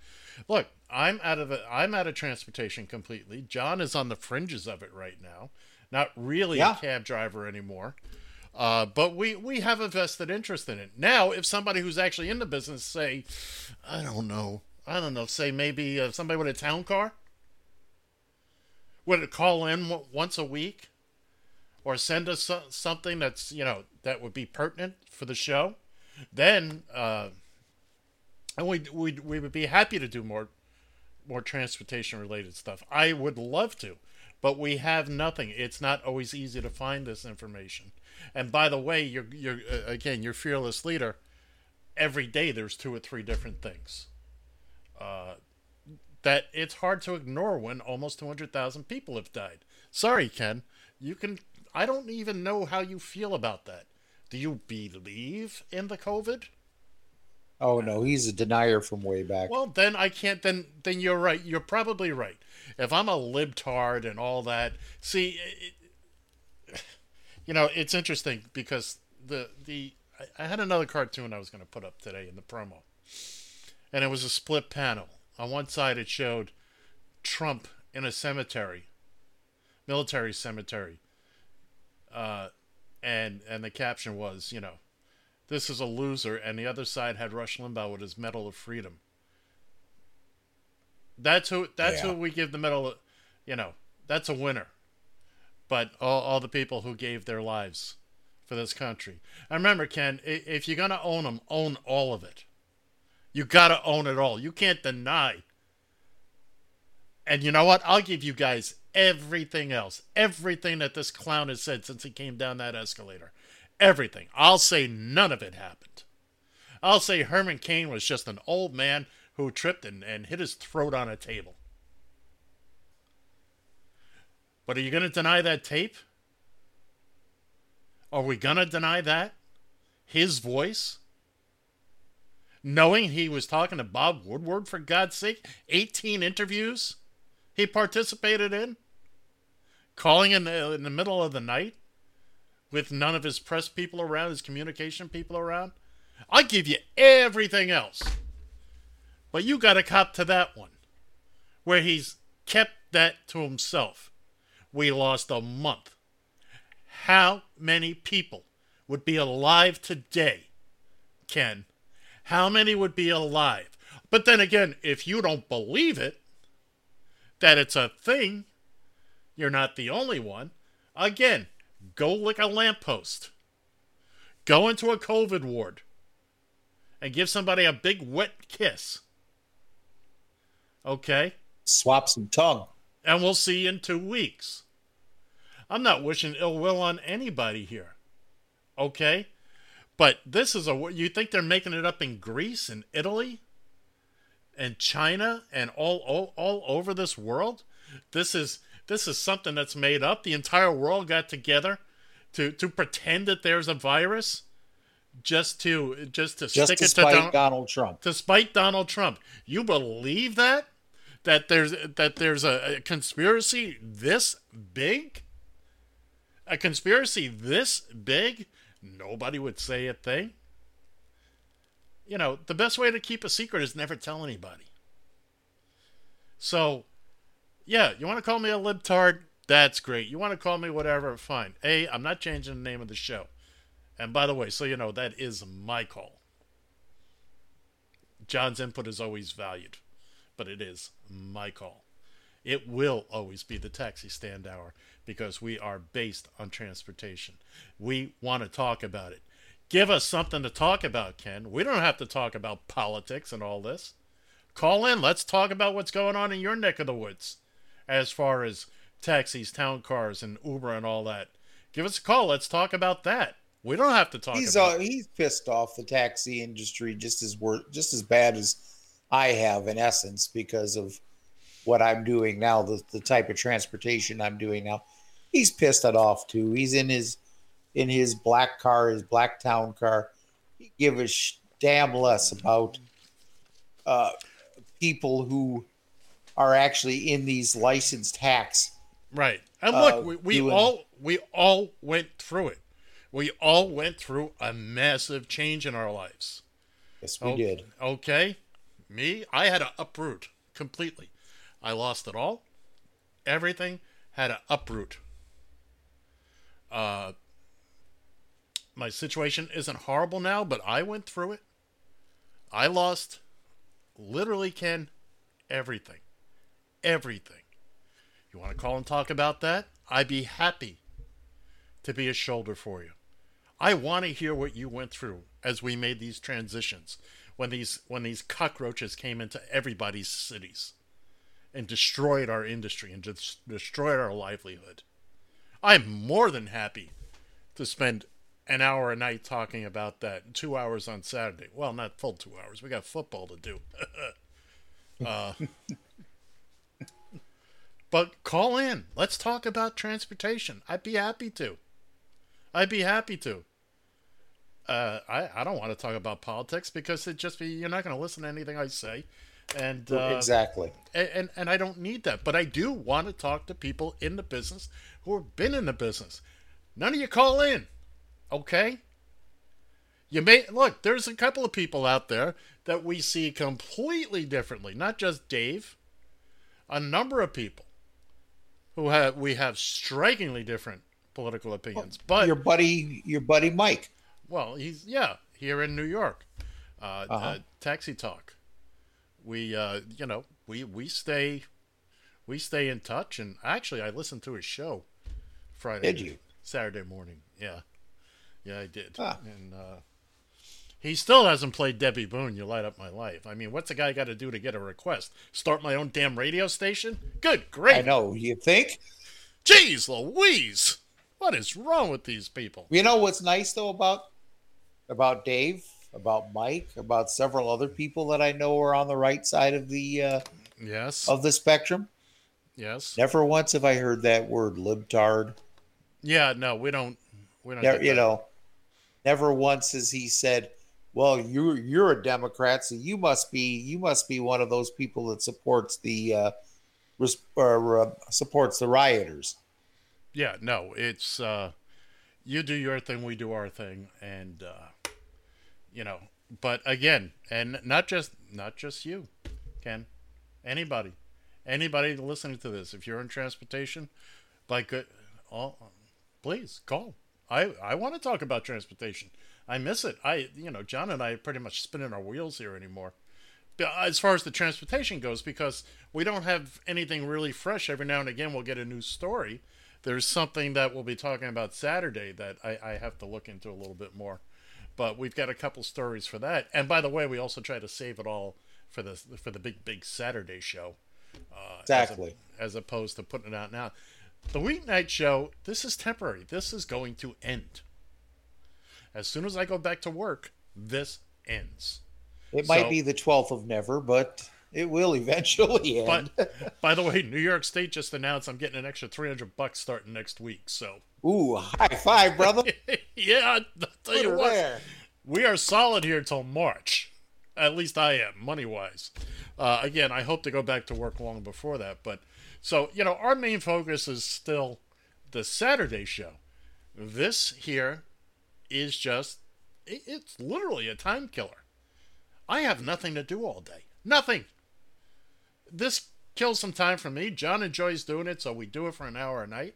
Look, I'm out of the, I'm out of transportation completely. John is on the fringes of it right now. Not really Yeah. a cab driver anymore. Uh, but we, we have a vested interest in it. Now, if somebody who's actually in the business say, I don't know, I don't know, say maybe uh, somebody with a town car would call in w- once a week or send us something that's, you know, that would be pertinent for the show, then, uh, and we we we would be happy to do more more transportation related stuff. I would love to, but we have nothing. It's not always easy to find this information. And by the way, you're you're uh, again you're fearless leader. Every day there's two or three different things. Uh, that it's hard to ignore when almost 200,000 people have died. Sorry, Ken. You can. I don't even know how you feel about that. Do you believe in the COVID? Oh no, he's a denier from way back. Well, then I can't. Then then you're right. You're probably right. If I'm a libtard and all that, see, it, you know, it's interesting because the the I, I had another cartoon I was going to put up today in the promo, and it was a split panel. On one side, it showed Trump in a cemetery, military cemetery, uh, and and the caption was, you know, this is a loser, and the other side had Rush Limbaugh with his Medal of Freedom. That's who. That's Yeah. who we give the medal. of- You know, that's a winner. But all, all the people who gave their lives for this country. And remember, Ken, if you're gonna own them, own all of it. You gotta own it all. You can't deny. And you know what? I'll give you guys everything else, everything that this clown has said since he came down that escalator. Everything. I'll say none of it happened. I'll say Herman Cain was just an old man who tripped and, and hit his throat on a table. But are you going to deny that tape? Are we going to deny that? His voice? Knowing he was talking to Bob Woodward, for God's sake? 18 interviews he participated in? Calling in the, in the middle of the night? With none of his press people around, his communication people around? I'll give you everything else. But you got to cop to that one, where he's kept that to himself. We lost a month. How many people would be alive today, Ken? How many would be alive? But then again, if you don't believe it, that it's a thing, you're not the only one. Again, go lick a lamppost. Go into a COVID ward and give somebody a big wet kiss. Okay? Swap some tongue. And we'll see you in two weeks. I'm not wishing ill will on anybody here. Okay? But this is a. You think they're making it up in Greece and Italy and China and all, all, all over this world? This is this is something that's made up. The entire world got together to, to pretend that there's a virus just to just to Just stick it to Don- Donald Trump. despite Donald Trump. You believe that? That there's that there's a, a conspiracy this big? A conspiracy this big? Nobody would say a thing. You know, the best way to keep a secret is never tell anybody. So, yeah, you want to call me a libtard? That's great. You want to call me whatever? Fine. A, I'm not changing the name of the show. And by the way, so you know, that is my call. John's input is always valued, but it is my call. It will always be the taxi stand hour because we are based on transportation. We want to talk about it. Give us something to talk about, Ken. We don't have to talk about politics and all this. Call in. Let's talk about what's going on in your neck of the woods as far as taxis, town cars, and Uber and all that. Give us a call. Let's talk about that. We don't have to talk He's about uh, he's pissed off the taxi industry just as wor- just as bad as I have in essence because of what I'm doing now, the, the type of transportation I'm doing now. He's pissed it off too. He's in his in his black car, his black town car. He give a sh- damn less about uh, people who are actually in these licensed hacks. Right. And uh, look, we, we doing- all we all went through it. We all went through a massive change in our lives. Yes, we Oh, did. Okay. Me, I had to uproot completely. I lost it all. Everything had to uproot. Uh my situation isn't horrible now, but I went through it. I lost literally Ken everything. Everything. You want to call and talk about that? I'd be happy to be a shoulder for you. I want to hear what you went through as we made these transitions when these when these cockroaches came into everybody's cities and destroyed our industry and just destroyed our livelihood. I'm more than happy to spend an hour a night talking about that, two hours on Saturday. Well, not full two hours. We got football to do. uh, but call in. Let's talk about transportation. I'd be happy to. I'd be happy to. uh, I I don't want to talk about politics because it just be you're not going to listen to anything I say, and uh, exactly. and, and and I don't need that. But I do want to talk to people in the business who have been in the business. None of you call in, okay? You may look. There's a couple of people out there that we see completely differently. Not just Dave. A number of people who have we have strikingly different political opinions. But your buddy, your buddy Mike. well, he's yeah here in New York. Uh, Uh-huh. uh, Taxi Talk. We uh, you know we we stay we stay in touch, and actually I listened to his show Friday. Did you? Saturday morning? Yeah, yeah, I did. Ah. And uh, he still hasn't played Debbie Boone. You light up my life. I mean, what's a guy got to do to get a request? Start my own damn radio station? Good, great. I know. You think? Jeez, Louise, what is wrong with these people? You know what's nice though about about Dave, about Mike, about several other people that I know are on the right side of the uh, Yes, of the spectrum. yes. Never once have I heard that word libtard. Yeah, no, we don't. We don't. Never, you know, never once has he said, "Well, you're you're a Democrat, so you must be you must be one of those people that supports the uh, res- or uh, supports the rioters." Yeah, no, it's uh you do your thing, we do our thing, and uh you know, but again, and not just not just you, Ken, anybody, anybody listening to this, if you're in transportation, good, all, please call. I I want to talk about transportation. I miss it. I you know, John and I are pretty much spinning our wheels here anymore. As far as the transportation goes, because we don't have anything really fresh. Every now and again, we'll get a new story. There's something that we'll be talking about Saturday that I, I have to look into a little bit more. But we've got a couple stories for that. And by the way, we also try to save it all for the for the big big Saturday show. Uh, Exactly. As, a- as opposed to putting it out now. The weeknight show, this is temporary. This is going to end. As soon as I go back to work, this ends. It might So- be the twelfth of never, but it will eventually end. But by the way, New York State just announced I'm getting an extra 300 bucks starting next week. So Ooh, high five, brother! yeah, I'll tell you what, there. we are solid here till March. At least I am, money wise. Uh, again, I hope to go back to work long before that. But so you know, our main focus is still the Saturday show. This here is just it's literally a time killer. I have nothing to do all day. Nothing. This kills some time for me. John enjoys doing it, so we do it for an hour a night.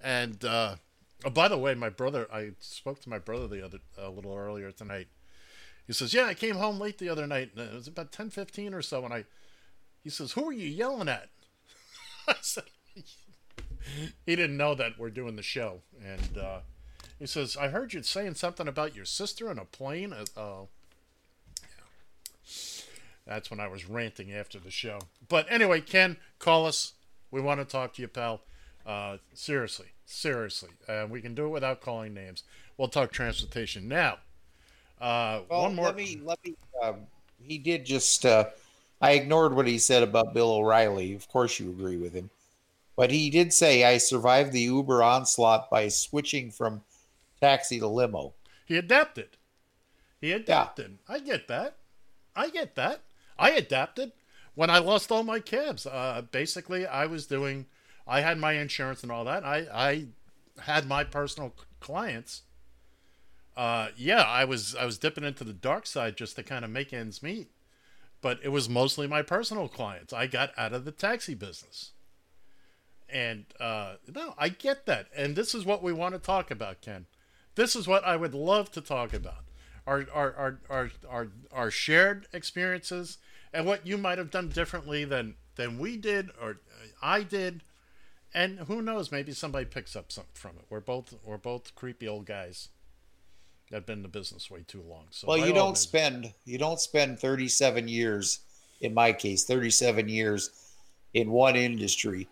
And uh, oh, by the way, my brother, I spoke to my brother the other a little earlier tonight. He says, "Yeah, I came home late the other night. and It was about ten fifteen or so, and I." He says, "Who are you yelling at?" I said, "He didn't know that we're doing the show." And uh, he says, "I heard you saying something about your sister in a plane." Uh, Oh, that's when I was ranting after the show. But anyway, Ken, call us. We want to talk to you, pal. Uh, seriously, seriously. Uh, we can do it without calling names. We'll talk transportation now. Uh, Well, one more. let me let me. Um, he did just. Uh, I ignored what he said about Bill O'Reilly. Of course, you agree with him, but he did say I survived the Uber onslaught by switching from taxi to limo. He adapted. He adapted. I get that. I get that. I adapted when I lost all my cabs. Uh, basically, I was doing. I had my insurance and all that. I I had my personal clients. Uh, yeah, I was I was dipping into the dark side just to kind of make ends meet, but it was mostly my personal clients. I got out of the taxi business, and uh, no, I get that. And this is what we want to talk about, Ken. This is what I would love to talk about. Our our our our our, our shared experiences and what you might have done differently than than we did or uh, I did. And who knows, maybe somebody picks up something from it. We're both we're both creepy old guys that have been in the business way too long. So Well, you don't means- spend you don't spend 37 years in my case 37 years in one industry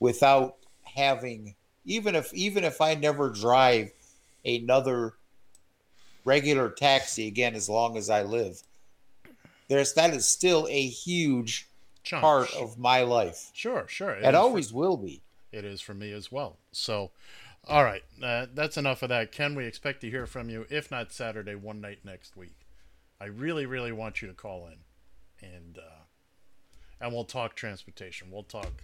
without having even if even if I never drive another regular taxi again as long as I live there's that is still a huge Chunk. part of my life Sure, sure. It, for- always will be it is for me as well. So, All right, uh, that's enough of that. Can we expect to hear from you, if not Saturday, one night next week. I really, really want you to call in, and uh, and we'll talk transportation. We'll talk.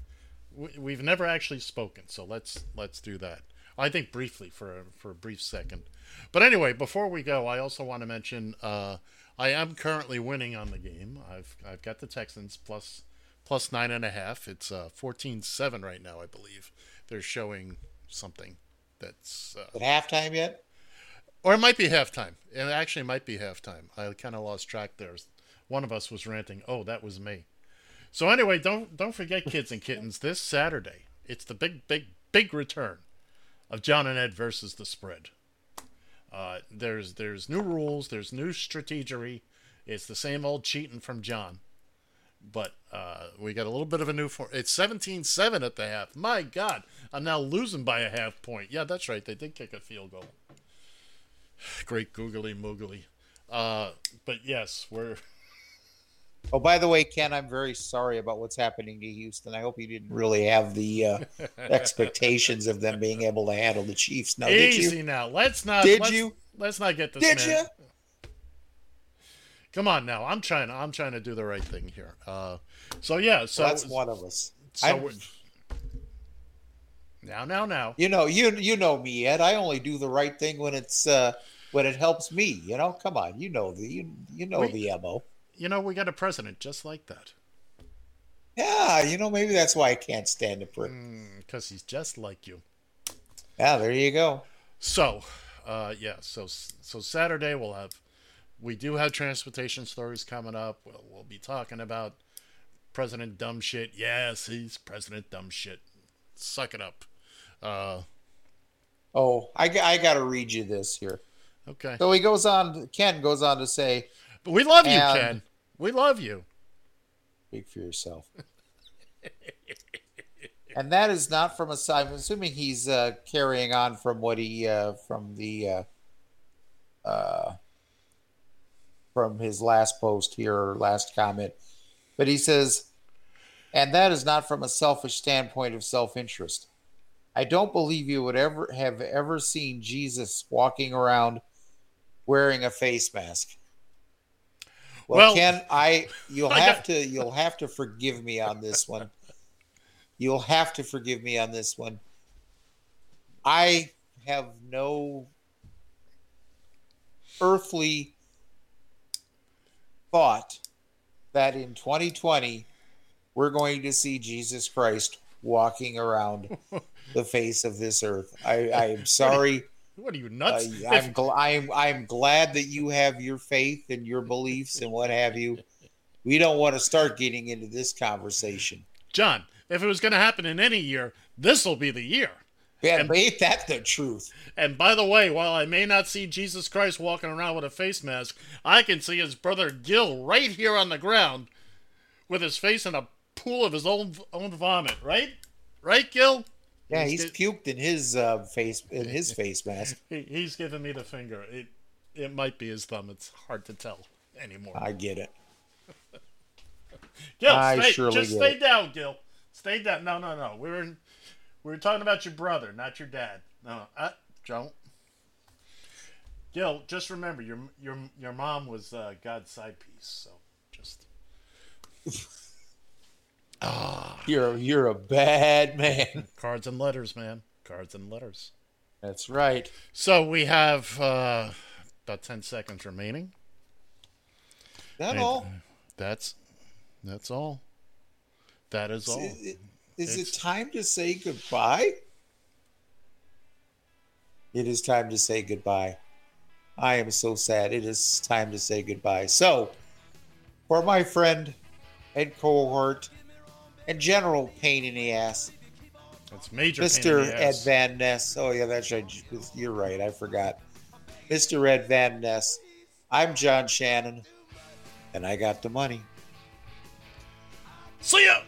We, we've never actually spoken, so let's let's do that. I think briefly for a, for a brief second. But anyway, before we go, I also want to mention uh, I am currently winning on the game. I've I've got the Texans plus plus nine and a half. It's uh, 14-7 right now, I believe. They're showing something that's uh, At halftime yet? or it might be halftime. It actually might be halftime. I kind of lost track there. One of us was ranting. Oh, that was me. So anyway, don't don't forget, kids and kittens. This Saturday, it's the big, big, big return of John and Ed versus the spread. Uh, there's there's new rules. There's new strategery. It's the same old cheating from John, but uh, we got a little bit of a new form. It's 17-7 at the half. My God, I'm now losing by a half point. Yeah, that's right. They did kick a field goal. Great googly moogly. Uh, but yes, we're Oh, by the way, Ken, I'm very sorry about what's happening to Houston. I hope you didn't really have the uh, expectations of them being able to handle the Chiefs. Now, did easy you? now. Let's not. Did let's, you? Let's not get this. Did man. you? Come on now. I'm trying. I'm trying to do the right thing here. Uh, so yeah. So That's one of us. So now, now, now. You know, you you know me, Ed. I only do the right thing when it's uh, when it helps me. You know, come on, you know the you, you know Wait. the mo. You know, we got a president just like that. Yeah, you know maybe that's why I can't stand the prick. Because he's just like you. Yeah, there you go. So, uh, yeah. So, so Saturday we'll have. We do have transportation stories coming up. We'll, we'll be talking about President Dumb Shit. Yes, he's President Dumb Shit. Suck it up. Uh, Oh, I got to read you this here. okay. So he goes on. Ken goes on to say, But we love you, Ken. We love you. "Speak for yourself." and that is not from a. I'm assuming he's uh, carrying on from what he uh, from the uh, uh, from his last post here or last comment, but he says, and that is not from a selfish standpoint of self-interest. I don't believe you would ever have ever seen Jesus walking around wearing a face mask. Well, Well, Ken, I you'll have to you'll have to forgive me on this one. You'll have to forgive me on this one. I have no earthly thought that in 2020 we're going to see Jesus Christ walking around the face of this earth. I, I am sorry. What are you Uh, nuts? I'm, gl- I'm I'm glad that you have your faith and your beliefs and what have you. We don't want to start getting into this conversation. John, if it was going to happen in any year, this will be the year. Yeah, And- ain't that the truth? And by the way, while I may not see Jesus Christ walking around with a face mask, I can see his brother Gil right here on the ground with his face in a pool of his own own vomit, right? Right, Gil? Yeah, He's he's puked in his uh, face in his face mask. He, he's giving me the finger. It it might be his thumb. It's hard to tell anymore. I get it. Gil, I stay, surely just stay it. down, Gil. Stay down. No, no, no. We were in, we were talking about your brother, not your dad. No, uh, don't. Gil, just remember your your your mom was uh, God's side piece. So just You're you're a bad man. cards and letters, man. Cards and letters. That's right. So we have uh, about ten seconds remaining. That And all? That's that's all. That is all. Is, it- is It's- it time to say goodbye? It is time to say goodbye. I am so sad. It is time to say goodbye. So, for my friend and cohort and general pain in the ass, It's major. Mr. Ed. Van Ness. Oh, yeah, that's right. You're right. I forgot. Mr. Ed Van Ness. I'm John Shannon, and I got the money. See ya.